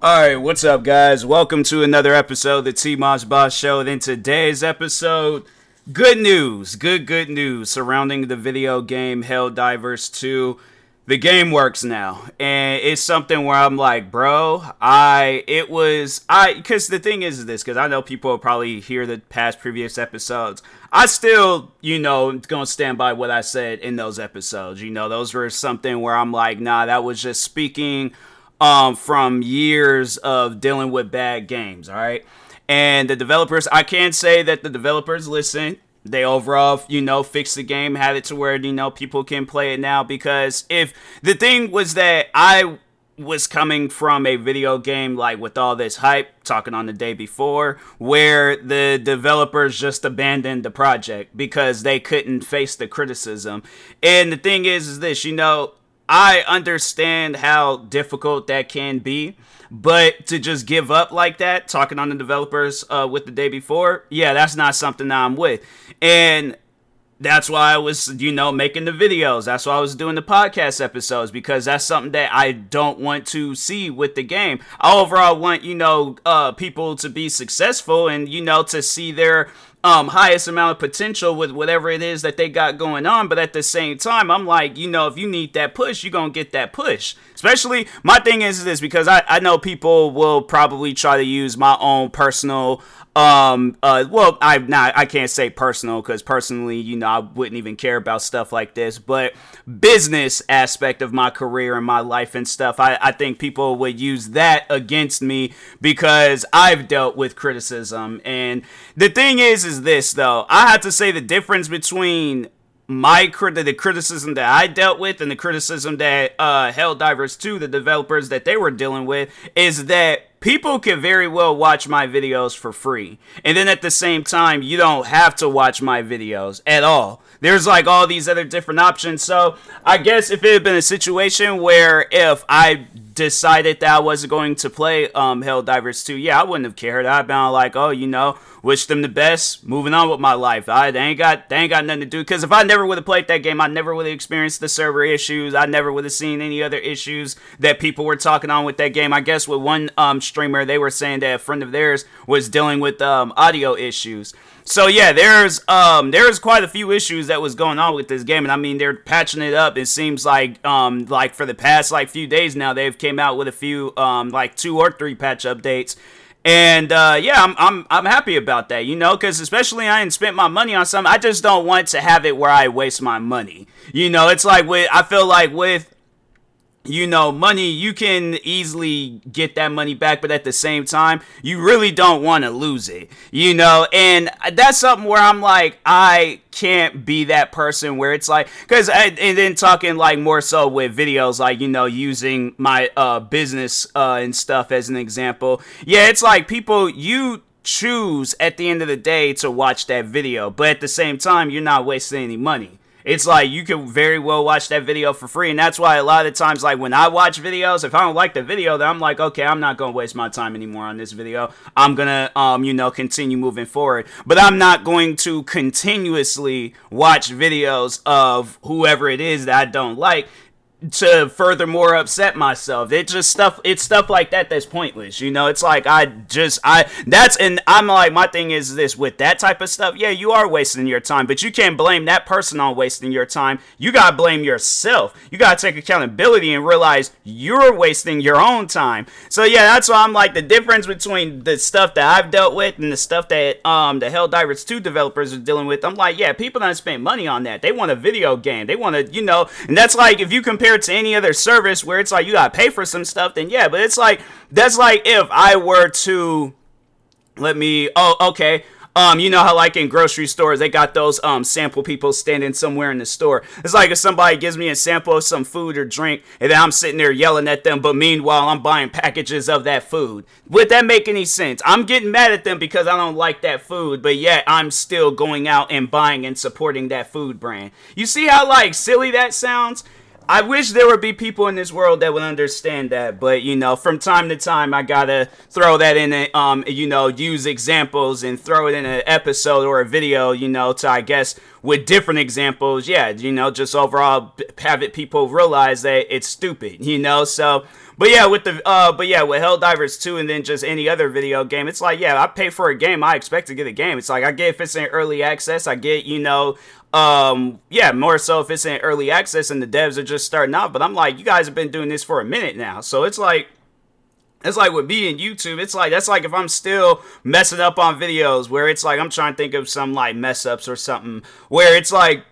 All right, what's up, guys? Welcome to another episode of the T Moss Boss Show. And in today's episode, good news, good, good news surrounding the video game Helldivers 2. The game works now, and it's something where I'm like, bro, I, it was, I, because the thing is this, because I know people will probably hear the past previous episodes. I still, you know, gonna stand by what I said in those episodes. You know, those were something where I'm like, nah, that was just speaking um, from years of dealing with bad games. All right. And the developers, I can't say that the developers listen. They overall, you know, fixed the game, had it to where, you know, people can play it now. Because if the thing was that I was coming from a video game like with all this hype talking on the day before where the developers just abandoned the project because they couldn't face the criticism and the thing is is this you know I understand how difficult that can be, but to just give up like that, talking on the developers uh, with the day before, yeah, that's not something that I'm with. And that's why I was, you know, making the videos. That's why I was doing the podcast episodes because that's something that I don't want to see with the game. I overall want, you know, uh, people to be successful and, you know, to see their um, highest amount of potential with whatever it is that they got going on. But at the same time, I'm like, you know, if you need that push, you're going to get that push. Especially, my thing is this because I, I know people will probably try to use my own personal um uh well i not i can't say personal because personally you know i wouldn't even care about stuff like this but business aspect of my career and my life and stuff i i think people would use that against me because i've dealt with criticism. And the thing is is this though i have to say the difference between my crit- the criticism that I dealt with and the criticism that uh Helldivers 2 the developers that they were dealing with is that people can very well watch my videos for free. And then at the same time, you don't have to watch my videos at all. There's like all these other different options. So, I guess if it had been a situation where if I decided that I wasn't going to play um Helldivers 2, yeah, I wouldn't have cared. I'd been like, "Oh, you know, wish them the best. Moving on with my life. I they ain't got they ain't got nothing to do. Because if I never would have played that game, I never would have experienced the server issues. I never would have seen any other issues that people were talking on with that game. I guess with one um, streamer, they were saying that a friend of theirs was dealing with um, audio issues. So yeah, there's um there's quite a few issues that was going on with this game, and I mean they're patching it up. It seems like um like for the past like few days now they've came out with a few um like two or three patch updates and uh, yeah, I'm, I'm I'm happy about that, you know, because especially I didn't spend my money on something. I just don't want to have it where I waste my money. You know, it's like with I feel like with you know, money, you can easily get that money back, but at the same time, you really don't want to lose it, you know, and that's something where I'm like, I can't be that person where it's like, because, and then talking like more so with videos, like, you know, using my uh, business uh, and stuff as an example. Yeah, it's like people, you choose at the end of the day to watch that video, but at the same time, you're not wasting any money it's like you can very well watch that video for free. And that's why a lot of times, like when I watch videos, if I don't like the video, then I'm like, okay, I'm not to waste my time anymore on this video. I'm to, um, you know, continue moving forward. But I'm not going to continuously watch videos of whoever it is that I don't like to furthermore upset myself. It's just stuff it's stuff like that that's pointless. You know, it's like I just I that's and I'm like my thing is this with that type of stuff, yeah, you are wasting your time, but you can't blame that person on wasting your time. You gotta blame yourself. You gotta take accountability and realize you're wasting your own time. So yeah, that's why I'm like the difference between the stuff that I've dealt with and the stuff that um the Helldivers 2 developers are dealing with. I'm like, yeah, people don't spend money on that. They want a video game. They want to, you know, and that's like if you compare compared to any other service where it's like you gotta pay for some stuff, then yeah, but it's like that's like if I were to let me oh okay um, you know how like in grocery stores they got those um sample people standing somewhere in the store. It's like if somebody gives me a sample of some food or drink, and then I'm sitting there yelling at them, but meanwhile I'm buying packages of that food. Would that make any sense? I'm getting mad at them because I don't like that food, but yet I'm still going out and buying and supporting that food brand. You see how like silly that sounds? I wish there would be people in this world that would understand that, but you know, from time to time, I gotta throw that in, a, um, you know, use examples and throw it in an episode or a video, you know, to I guess with different examples, yeah, you know, just overall have it people realize that it's stupid, you know, so. But yeah, with the uh, but yeah, with Helldivers 2 and then just any other video game, it's like yeah, I pay for a game, I expect to get a game. It's like I get if it's in early access, I get you know um, yeah, more so if it's in early access and the devs are just starting out. But I'm like, you guys have been doing this for a minute now, so it's like. It's like with me and YouTube, it's like that's like if I'm still messing up on videos where it's like I'm trying to think of some like mess ups or something where it's like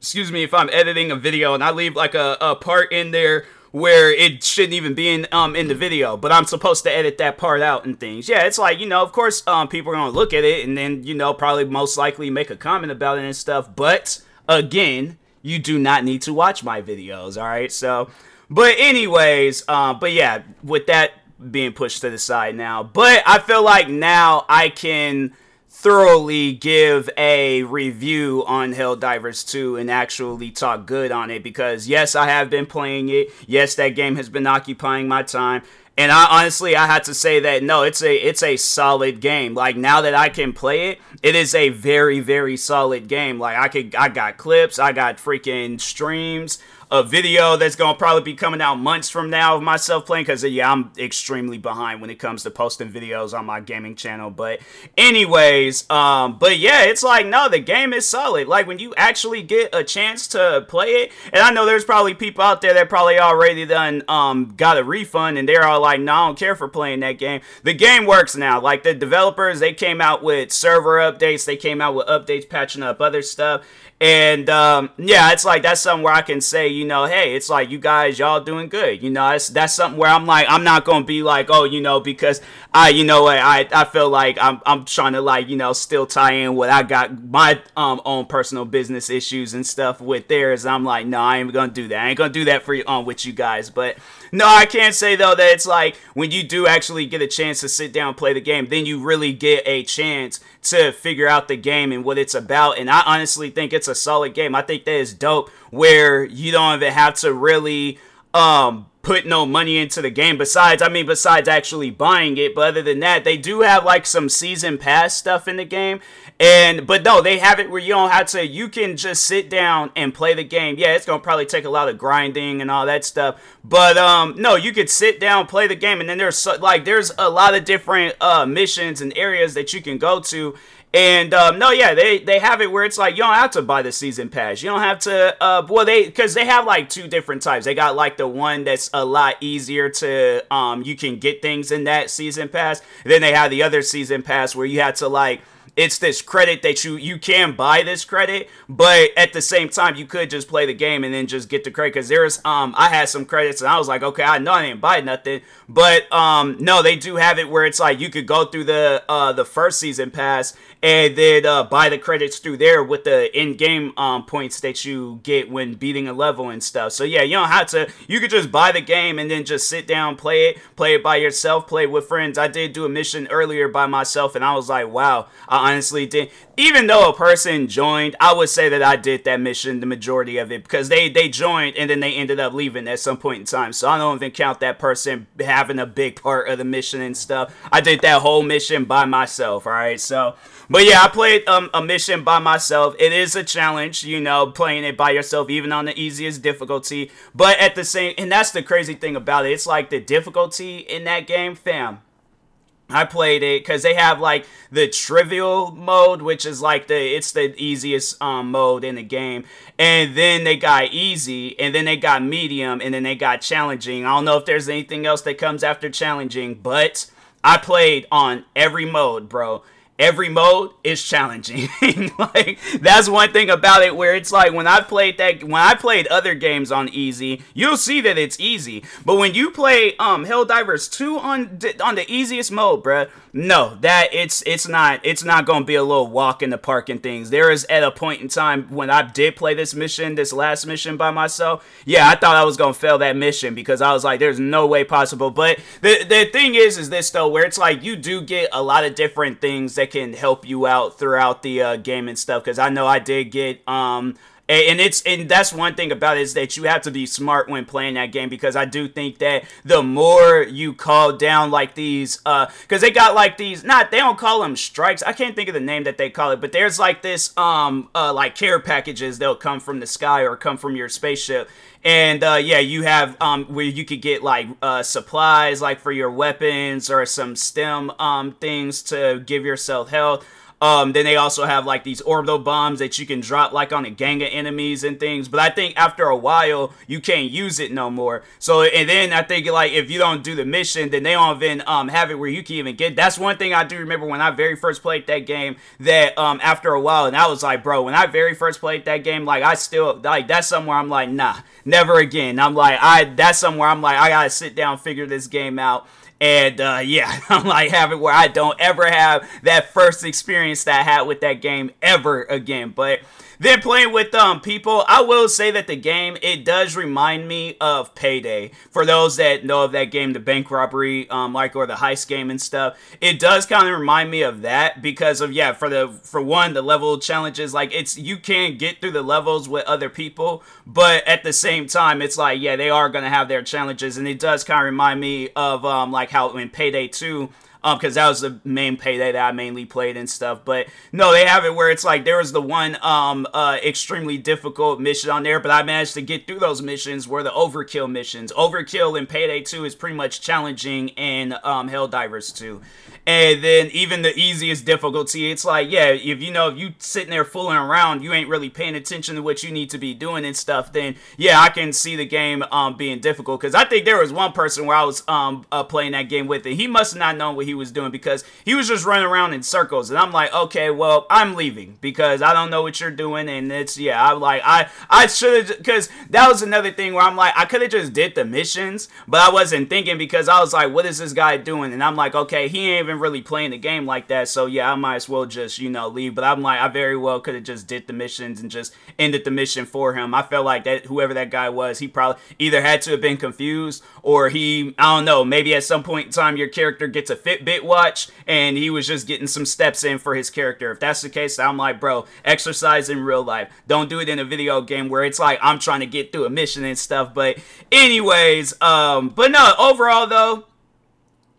excuse me if I'm editing a video and I leave like a, a part in there where it shouldn't even be in um in the video, but I'm supposed to edit that part out and things. Yeah, it's like you know, of course, um, people are gonna look at it and then you know probably most likely make a comment about it and stuff. But again, you do not need to watch my videos. All right, so. But anyways, um, but yeah, with that being pushed to the side now, but I feel like now I can thoroughly give a review on Helldivers 2 and actually talk good on it because yes, I have been playing it. Yes, that game has been occupying my time. And I honestly I had to say that no, it's a it's a solid game. Like now that I can play it, it is a very very solid game. Like I could I got clips, I got freaking streams a video that's gonna probably be coming out months from now of myself playing because yeah i'm extremely behind when it comes to posting videos on my gaming channel but anyways um but yeah it's like no the game is solid. Like when you actually get a chance to play it and i know there's probably people out there that probably already done um got a refund and they're all like no i don't care for playing that game. The game works now. Like the developers they came out with server updates they came out with updates patching up other stuff and um, yeah, it's like that's something where I can say, you know, hey, it's like you guys, y'all doing good. You know, it's, that's something where I'm like, I'm not gonna be like, oh, you know, because I, you know, I I feel like I'm I'm trying to like, you know, still tie in what I got my um own personal business issues and stuff with theirs. I'm like, no, I ain't gonna do that. I ain't gonna do that for you um with you guys. But no, I can't say though that it's like when you do actually get a chance to sit down and play the game, then you really get a chance to figure out the game and what it's about. And I honestly think it's a solid game. I think that is dope where you don't even have to really um put no money into the game besides I mean besides actually buying it. But other than that they do have like some season pass stuff in the game. And but no they have it where you don't have to you can just sit down and play the game. Yeah it's gonna probably take a lot of grinding and all that stuff. But um no you could sit down play the game and then there's like there's a lot of different uh missions and areas that you can go to and um, no, yeah, they they have it where it's like you don't have to buy the season pass. You don't have to. Uh, well, they because they have like two different types. They got like the one that's a lot easier to um you can get things in that season pass. then they have the other season pass where you have to like it's this credit that you you can buy this credit, but at the same time you could just play the game and then just get the credit. Because there's um I had some credits and I was like, okay, I know I didn't buy nothing, but um no, they do have it where it's like you could go through the uh the first season pass and then uh, buy the credits through there with the in-game um, points that you get when beating a level and stuff. So yeah, you don't have to. You could just buy the game and then just sit down, play it, play it by yourself, play it with friends. I did do a mission earlier by myself, and I was like, wow, I honestly did. Even though a person joined, I would say that I did that mission the majority of it because they they joined and then they ended up leaving at some point in time. So I don't even count that person having a big part of the mission and stuff. I did that whole mission by myself. All right, so. But yeah, I played um, a mission by myself. It is a challenge, you know, playing it by yourself, even on the easiest difficulty. But at the same, and that's the crazy thing about it. It's like the difficulty in that game, fam. I played it because they have like the trivial mode, which is like the it's the easiest um, mode in the game, and then they got easy, and then they got medium, and then they got challenging. I don't know if there's anything else that comes after challenging, but I played on every mode, bro every mode is challenging. like that's one thing about it where it's like when I played that when I played other games on easy, you'll see that it's easy. But when you play um Helldivers 2 on on the easiest mode, bruh, no, that it's it's not it's not gonna be a little walk in the park and things. There is at a point in time when I did play this mission, this last mission by myself. Yeah, I thought I was gonna fail that mission because I was like, there's no way possible. But the the thing is, is this though, where it's like you do get a lot of different things that can help you out throughout the uh, game and stuff. Because I know I did get um and it's and that's one thing about it is that you have to be smart when playing that game because I do think that the more you call down like these uh because they got like these not they don't call them strikes I can't think of the name that they call it but there's like this um uh like care packages they'll come from the sky or come from your spaceship and uh, yeah, you have um, where you could get like uh, supplies, like for your weapons, or some stem um, things to give yourself health. Um, then they also have like these orbital bombs that you can drop like on a gang of enemies and things. But I think after a while you can't use it no more. So and then I think like if you don't do the mission, then they don't even um have it where you can even get. That's one thing I do remember when I very first played that game. That um after a while, and I was like, bro, when I very first played that game, like I still like that's somewhere I'm like, nah, never again. I'm like I that's somewhere I'm like I gotta sit down, figure this game out. And uh, yeah, I'm like having where I don't ever have that first experience that I had with that game ever again. But then playing with um people, I will say that the game it does remind me of Payday. For those that know of that game, the bank robbery, um, like or the heist game and stuff, it does kind of remind me of that because of yeah, for the for one the level challenges, like it's you can get through the levels with other people, but at the same time, it's like yeah, they are gonna have their challenges, and it does kind of remind me of um like how in Payday Two um, because that was the main payday that I mainly played and stuff. But no, they have it where it's like there was the one um uh extremely difficult mission on there, but I managed to get through those missions were the overkill missions. Overkill in Payday 2 is pretty much challenging in um Helldivers 2. And then even the easiest difficulty, it's like, yeah, if you know, if you sitting there fooling around, you ain't really paying attention to what you need to be doing and stuff, then yeah, I can see the game um being difficult. Cause I think there was one person where I was um uh, playing that game with, and he must not known what he was doing because he was just running around in circles. And I'm like, okay, well, I'm leaving because I don't know what you're doing. And it's yeah, I'm like, I I should have because that was another thing where I'm like, I could have just did the missions, but I wasn't thinking because I was like, what is this guy doing? And I'm like, okay, he ain't even really playing the game like that. So yeah, I might as well just, you know, leave. But I'm like, I very well could have just did the missions and just ended the mission for him. I felt like that whoever that guy was, he probably either had to have been confused or he, I don't know, maybe at some point in time your character gets a Fitbit watch and he was just getting some steps in for his character. If that's the case, I'm like, bro, exercise in real life. Don't do it in a video game where it's like I'm trying to get through a mission and stuff. But anyways, um, but no, overall though,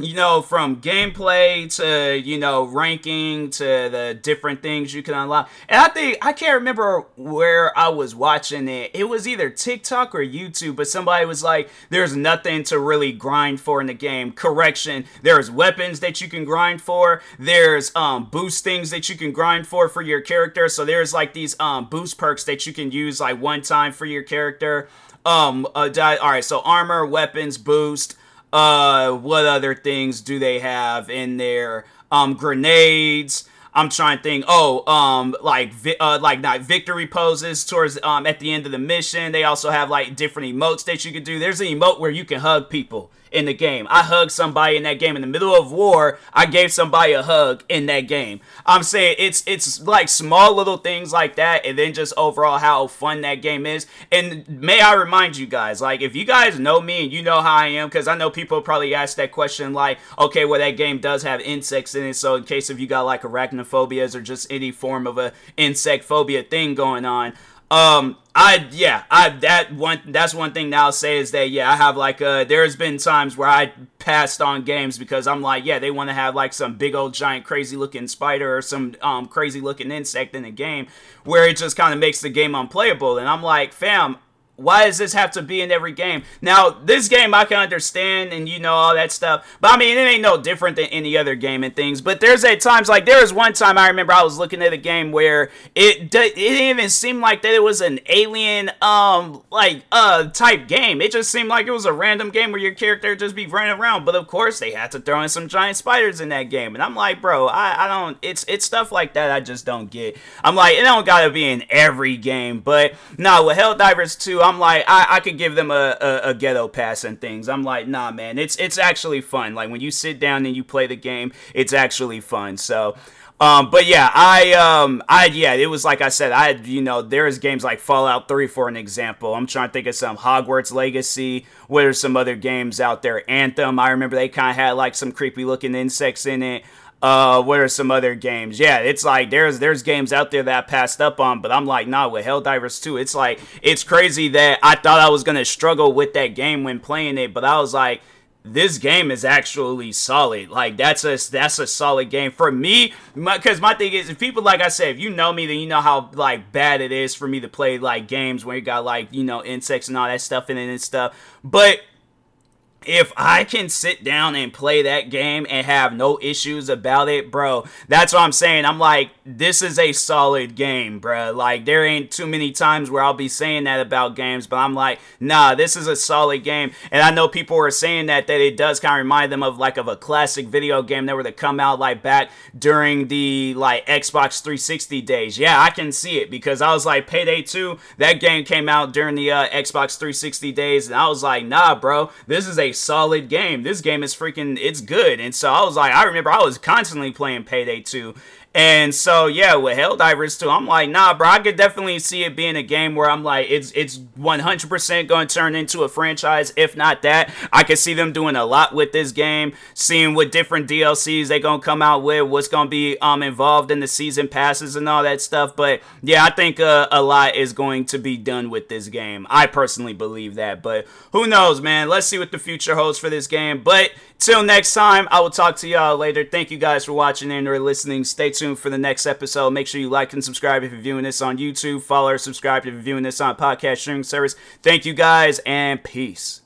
you know, from gameplay to, you know, ranking to the different things you can unlock. And I think, I can't remember where I was watching it. It was either TikTok or YouTube, but somebody was like, there's nothing to really grind for in the game. Correction, there's weapons that you can grind for, there's um, boost things that you can grind for for your character. So there's like these um, boost perks that you can use like one time for your character. Um, uh, all right, so armor, weapons, boost. Uh, what other things do they have in there? Um, grenades. I'm trying to think. Oh, um, like uh, like not victory poses towards um at the end of the mission. They also have like different emotes that you can do. There's an emote where you can hug people in the game. I hugged somebody in that game in the middle of war. I gave somebody a hug in that game. I'm saying it's it's like small little things like that, and then just overall how fun that game is. And may I remind you guys, like if you guys know me and you know how I am, because I know people probably ask that question, like, okay, well that game does have insects in it, so in case if you got like arachnophobias or just any form of a insect phobia thing going on. Um, I yeah, I that one that's one thing that I'll say is that yeah, I have like uh there's been times where I passed on games because I'm like, yeah, they want to have like some big old giant crazy looking spider or some um crazy looking insect in the game where it just kind of makes the game unplayable. And I'm like, fam, why does this have to be in every game? Now, this game I can understand and you know all that stuff, but I mean it ain't no different than any other game and things. But there's at times like there was one time I remember I was looking at a game where it it didn't even seem like that it was an alien um like uh type game. It just seemed like it was a random game where your character just be running around. But of course they had to throw in some giant spiders in that game, and I'm like, bro, I I don't. It's it's stuff like that I just don't get. I'm like it don't gotta be in every game, but no, with Helldivers 2, I'm like, I, I could give them a, a, a, ghetto pass and things. I'm like, nah, man, it's it's actually fun. Like when you sit down and you play the game, it's actually fun. So. Um, but yeah, I, um, I, yeah, it was like I said, I, you know, there's games like Fallout 3 for an example. I'm trying to think of some Hogwarts Legacy. What are some other games out there? Anthem. I remember they kind of had like some creepy looking insects in it. Uh, what are some other games? Yeah, it's like there's there's games out there that I passed up on, but I'm like, nah, with Helldivers 2, it's like it's crazy that I thought I was gonna struggle with that game when playing it, but I was like, this game is actually solid. Like that's a that's a solid game for me. Because my, my, thing is, if people like I said, if you know me, then you know how like bad it is for me to play like games where you got like you know insects and all that stuff in it and stuff. But if I can sit down and play that game and have no issues about it, bro, that's what I'm saying. I'm like, this is a solid game, bro. Like, there ain't too many times where I'll be saying that about games, but I'm like, nah, this is a solid game. And I know people are saying that, that it does kind of remind them of like of a classic video game that were to come out like back during the like Xbox 360 days. Yeah, I can see it because I was like, Payday 2, that game came out during the uh, Xbox 360 days, and I was like, nah, bro, this is a solid game. This game is freaking, it's good. And so I was like, I remember I was constantly playing Payday 2. And so yeah, with Helldivers 2, I'm like, nah, bro, I could definitely see it being a game where I'm like, it's it's 100% going to turn into a franchise. If not that, I could see them doing a lot with this game, seeing what different DLCs they gonna come out with, what's gonna be um involved in the season passes and all that stuff. But yeah, I think uh, a lot is going to be done with this game. I personally believe that, but who knows, man? Let's see what the future holds for this game. But till next time, I will talk to y'all later. Thank you guys for watching and or listening. Stay tuned for the next episode. Make sure you like and subscribe if you're viewing this on YouTube. Follow or subscribe if you're viewing this on podcast streaming service. Thank you guys and peace.